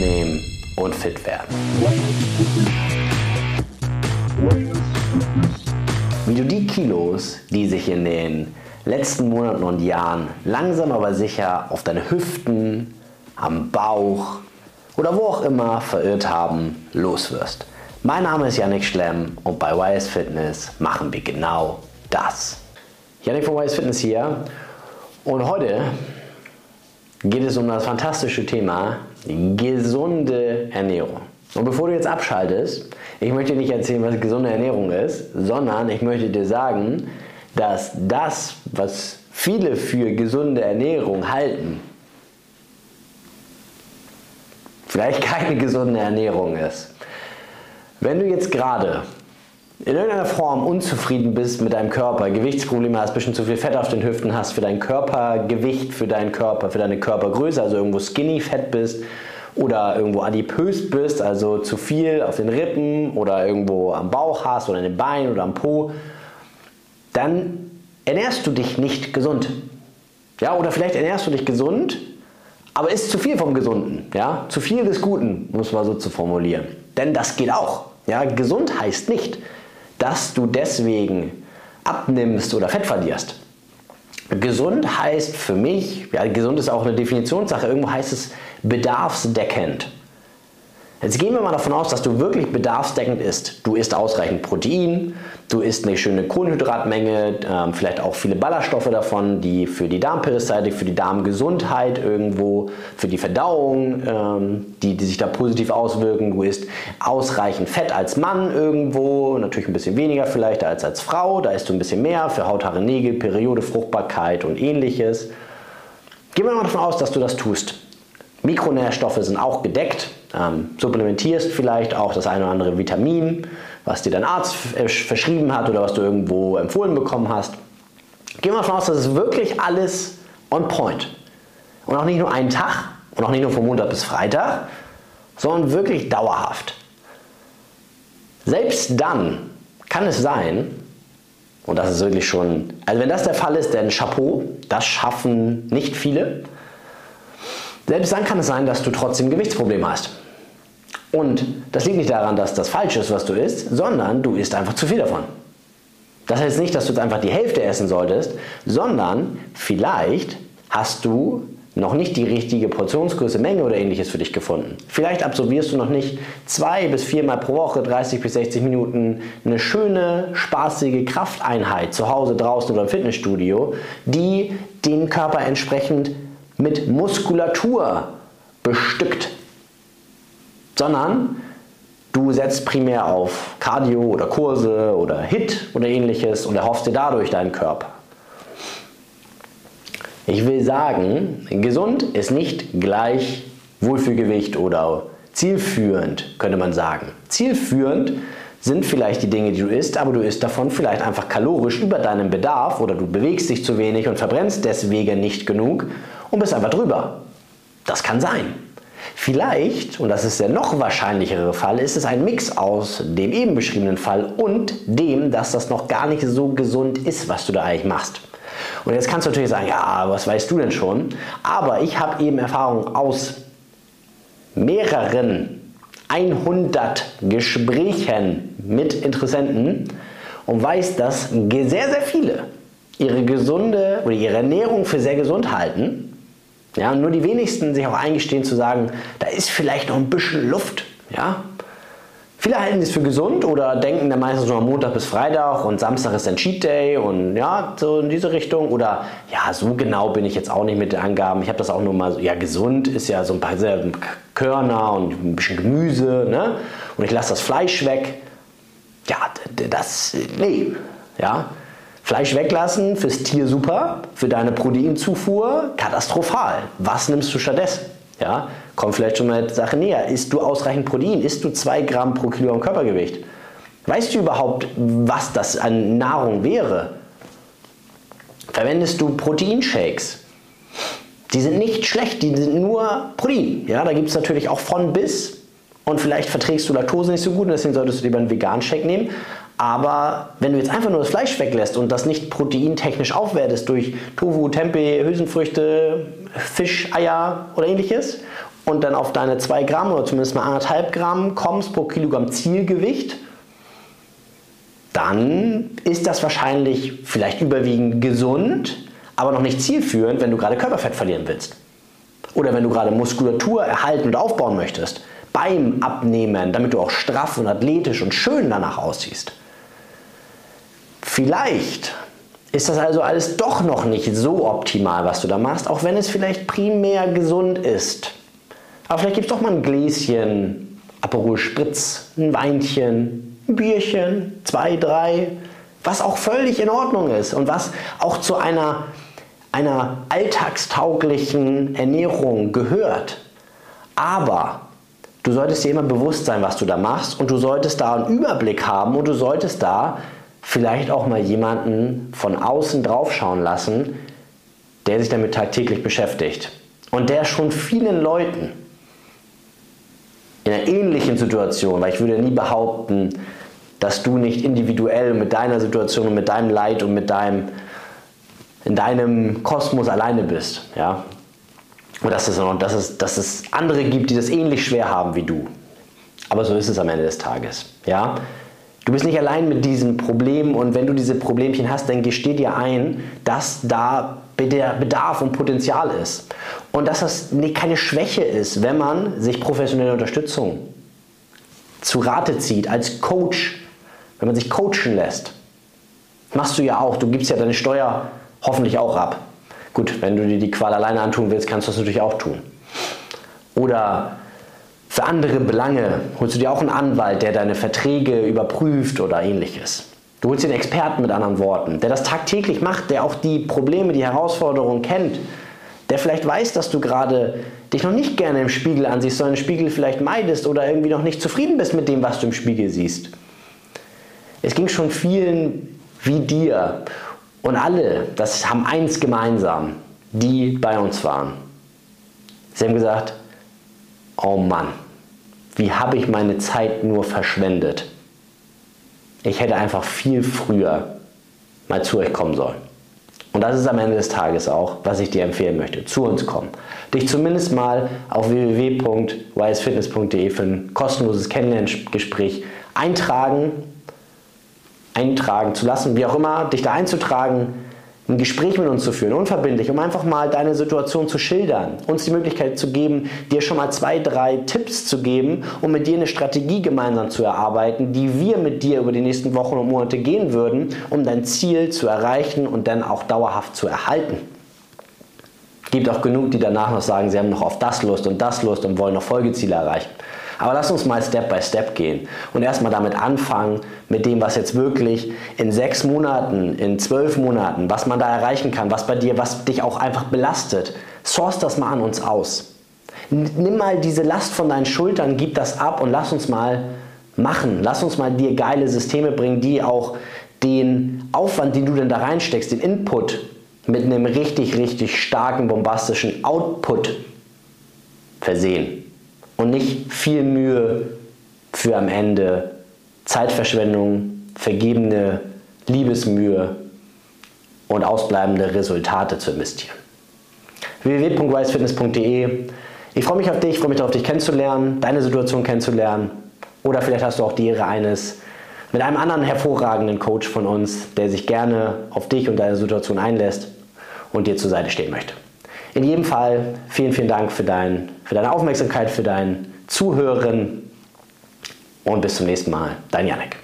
abnehmen und fit werden. Wie du die Kilos, die sich in den letzten Monaten und Jahren langsam aber sicher auf deine Hüften, am Bauch oder wo auch immer verirrt haben, loswirst. Mein Name ist Yannick Schlemm und bei YS Fitness machen wir genau das. Yannick von YS Fitness hier und heute geht es um das fantastische Thema gesunde Ernährung. Und bevor du jetzt abschaltest, ich möchte dir nicht erzählen, was gesunde Ernährung ist, sondern ich möchte dir sagen, dass das, was viele für gesunde Ernährung halten, vielleicht keine gesunde Ernährung ist. Wenn du jetzt gerade in irgendeiner Form unzufrieden bist mit deinem Körper, Gewichtsprobleme hast, ein bisschen zu viel Fett auf den Hüften hast, für dein Körpergewicht, für deinen Körper, für deine Körpergröße, also irgendwo skinny fett bist oder irgendwo adipös bist, also zu viel auf den Rippen oder irgendwo am Bauch hast oder in den Beinen oder am Po, dann ernährst du dich nicht gesund. Ja, oder vielleicht ernährst du dich gesund, aber isst zu viel vom Gesunden. Ja, zu viel des Guten, muss man so zu formulieren. Denn das geht auch. Ja, gesund heißt nicht, dass du deswegen abnimmst oder Fett verlierst. Gesund heißt für mich, ja, gesund ist auch eine Definitionssache, irgendwo heißt es bedarfsdeckend. Jetzt gehen wir mal davon aus, dass du wirklich bedarfsdeckend isst. Du isst ausreichend Protein, du isst eine schöne Kohlenhydratmenge, ähm, vielleicht auch viele Ballaststoffe davon, die für die Darmperistaltik, für die Darmgesundheit irgendwo, für die Verdauung, ähm, die, die sich da positiv auswirken. Du isst ausreichend Fett als Mann irgendwo, natürlich ein bisschen weniger vielleicht als als Frau. Da isst du ein bisschen mehr für Haut, Haare, Nägel, Periode, Fruchtbarkeit und ähnliches. Gehen wir mal davon aus, dass du das tust. Mikronährstoffe sind auch gedeckt. Ähm, supplementierst vielleicht auch das eine oder andere Vitamin, was dir dein Arzt verschrieben hat oder was du irgendwo empfohlen bekommen hast. Gehen wir davon aus, das ist wirklich alles on point. Und auch nicht nur einen Tag und auch nicht nur von Montag bis Freitag, sondern wirklich dauerhaft. Selbst dann kann es sein, und das ist wirklich schon, also wenn das der Fall ist, dann Chapeau, das schaffen nicht viele. Selbst dann kann es sein, dass du trotzdem Gewichtsprobleme hast. Und das liegt nicht daran, dass das falsch ist, was du isst, sondern du isst einfach zu viel davon. Das heißt nicht, dass du jetzt einfach die Hälfte essen solltest, sondern vielleicht hast du noch nicht die richtige Portionsgröße, Menge oder ähnliches für dich gefunden. Vielleicht absolvierst du noch nicht zwei bis viermal pro Woche, 30 bis 60 Minuten, eine schöne, spaßige Krafteinheit zu Hause, draußen oder im Fitnessstudio, die den Körper entsprechend mit Muskulatur bestückt, sondern du setzt primär auf Cardio oder Kurse oder HIT oder ähnliches und erhoffst dir dadurch deinen Körper. Ich will sagen, gesund ist nicht gleich Wohlfühlgewicht oder zielführend, könnte man sagen. Zielführend sind vielleicht die Dinge, die du isst, aber du isst davon vielleicht einfach kalorisch über deinem Bedarf oder du bewegst dich zu wenig und verbrennst deswegen nicht genug und bist einfach drüber. Das kann sein. Vielleicht, und das ist der noch wahrscheinlichere Fall, ist es ein Mix aus dem eben beschriebenen Fall und dem, dass das noch gar nicht so gesund ist, was du da eigentlich machst. Und jetzt kannst du natürlich sagen, ja, was weißt du denn schon? Aber ich habe eben Erfahrung aus mehreren 100 Gesprächen mit Interessenten und weiß, dass sehr, sehr viele ihre gesunde oder ihre Ernährung für sehr gesund halten ja, und nur die wenigsten sich auch eingestehen zu sagen, da ist vielleicht noch ein bisschen Luft. Ja? Viele halten es für gesund oder denken dann meistens nur Montag bis Freitag und Samstag ist ein Cheat Day und ja, so in diese Richtung. Oder ja, so genau bin ich jetzt auch nicht mit den Angaben. Ich habe das auch nur mal so, ja, gesund ist ja so ein paar Körner und ein bisschen Gemüse, ne? Und ich lasse das Fleisch weg. Ja, das, nee, ja. Fleisch weglassen, fürs Tier super, für deine Proteinzufuhr katastrophal. Was nimmst du stattdessen? Ja, komm vielleicht schon mal Sache näher. Isst du ausreichend Protein? Isst du 2 Gramm pro Kilo am Körpergewicht? Weißt du überhaupt, was das an Nahrung wäre? Verwendest du Proteinshakes? Die sind nicht schlecht, die sind nur Protein. Ja, da gibt es natürlich auch von bis. Und vielleicht verträgst du Laktose nicht so gut und deswegen solltest du lieber einen veganen Shake nehmen. Aber wenn du jetzt einfach nur das Fleisch weglässt und das nicht proteintechnisch aufwertest durch Tofu, Tempeh, Hülsenfrüchte, Fisch, Eier oder ähnliches und dann auf deine 2 Gramm oder zumindest mal 1,5 Gramm kommst pro Kilogramm Zielgewicht, dann ist das wahrscheinlich vielleicht überwiegend gesund, aber noch nicht zielführend, wenn du gerade Körperfett verlieren willst. Oder wenn du gerade Muskulatur erhalten und aufbauen möchtest. Beim Abnehmen, damit du auch straff und athletisch und schön danach aussiehst. Vielleicht ist das also alles doch noch nicht so optimal, was du da machst, auch wenn es vielleicht primär gesund ist. Aber vielleicht gibt es doch mal ein Gläschen Aperol Spritz, ein Weinchen, ein Bierchen, zwei, drei, was auch völlig in Ordnung ist und was auch zu einer, einer alltagstauglichen Ernährung gehört. Aber du solltest dir immer bewusst sein, was du da machst und du solltest da einen Überblick haben und du solltest da vielleicht auch mal jemanden von außen draufschauen lassen, der sich damit tagtäglich beschäftigt und der schon vielen Leuten in einer ähnlichen Situation, weil ich würde nie behaupten, dass du nicht individuell mit deiner Situation und mit deinem Leid und mit deinem in deinem Kosmos alleine bist, ja. Und dass es, dass, es, dass es andere gibt, die das ähnlich schwer haben wie du. Aber so ist es am Ende des Tages, ja. Du bist nicht allein mit diesem Problem und wenn du diese Problemchen hast, dann gesteh dir ein, dass da Bedarf und Potenzial ist. Und dass das keine Schwäche ist, wenn man sich professionelle Unterstützung zu Rate zieht, als Coach, wenn man sich coachen lässt. Machst du ja auch, du gibst ja deine Steuer hoffentlich auch ab. Gut, wenn du dir die Qual alleine antun willst, kannst du das natürlich auch tun. Oder für andere Belange holst du dir auch einen Anwalt, der deine Verträge überprüft oder ähnliches. Du holst dir einen Experten mit anderen Worten, der das tagtäglich macht, der auch die Probleme, die Herausforderungen kennt, der vielleicht weiß, dass du gerade dich noch nicht gerne im Spiegel ansiehst, sondern den Spiegel vielleicht meidest oder irgendwie noch nicht zufrieden bist mit dem, was du im Spiegel siehst. Es ging schon vielen wie dir und alle, das haben eins gemeinsam, die bei uns waren. Sie haben gesagt, oh Mann, wie habe ich meine Zeit nur verschwendet. Ich hätte einfach viel früher mal zu euch kommen sollen. Und das ist am Ende des Tages auch, was ich dir empfehlen möchte. Zu uns kommen. Dich zumindest mal auf www.wisefitness.de für ein kostenloses Kennenlerngespräch eintragen, eintragen zu lassen, wie auch immer, dich da einzutragen, ein Gespräch mit uns zu führen, unverbindlich, um einfach mal deine Situation zu schildern, uns die Möglichkeit zu geben, dir schon mal zwei, drei Tipps zu geben, um mit dir eine Strategie gemeinsam zu erarbeiten, die wir mit dir über die nächsten Wochen und Monate gehen würden, um dein Ziel zu erreichen und dann auch dauerhaft zu erhalten. Gibt auch genug, die danach noch sagen, sie haben noch auf das Lust und das Lust und wollen noch Folgeziele erreichen. Aber lass uns mal Step by Step gehen und erstmal damit anfangen, mit dem, was jetzt wirklich in sechs Monaten, in zwölf Monaten, was man da erreichen kann, was bei dir, was dich auch einfach belastet. Source das mal an uns aus. Nimm mal diese Last von deinen Schultern, gib das ab und lass uns mal machen. Lass uns mal dir geile Systeme bringen, die auch den Aufwand, den du denn da reinsteckst, den Input mit einem richtig, richtig starken, bombastischen Output versehen und nicht viel Mühe für am Ende Zeitverschwendung, vergebene Liebesmühe und ausbleibende Resultate zu investieren. www.wisefitness.de Ich freue mich auf dich, freue mich darauf, dich kennenzulernen, deine Situation kennenzulernen oder vielleicht hast du auch die Ehre eines mit einem anderen hervorragenden Coach von uns, der sich gerne auf dich und deine Situation einlässt und dir zur Seite stehen möchte. In jedem Fall vielen, vielen Dank für, dein, für deine Aufmerksamkeit, für dein Zuhören und bis zum nächsten Mal. Dein Janik.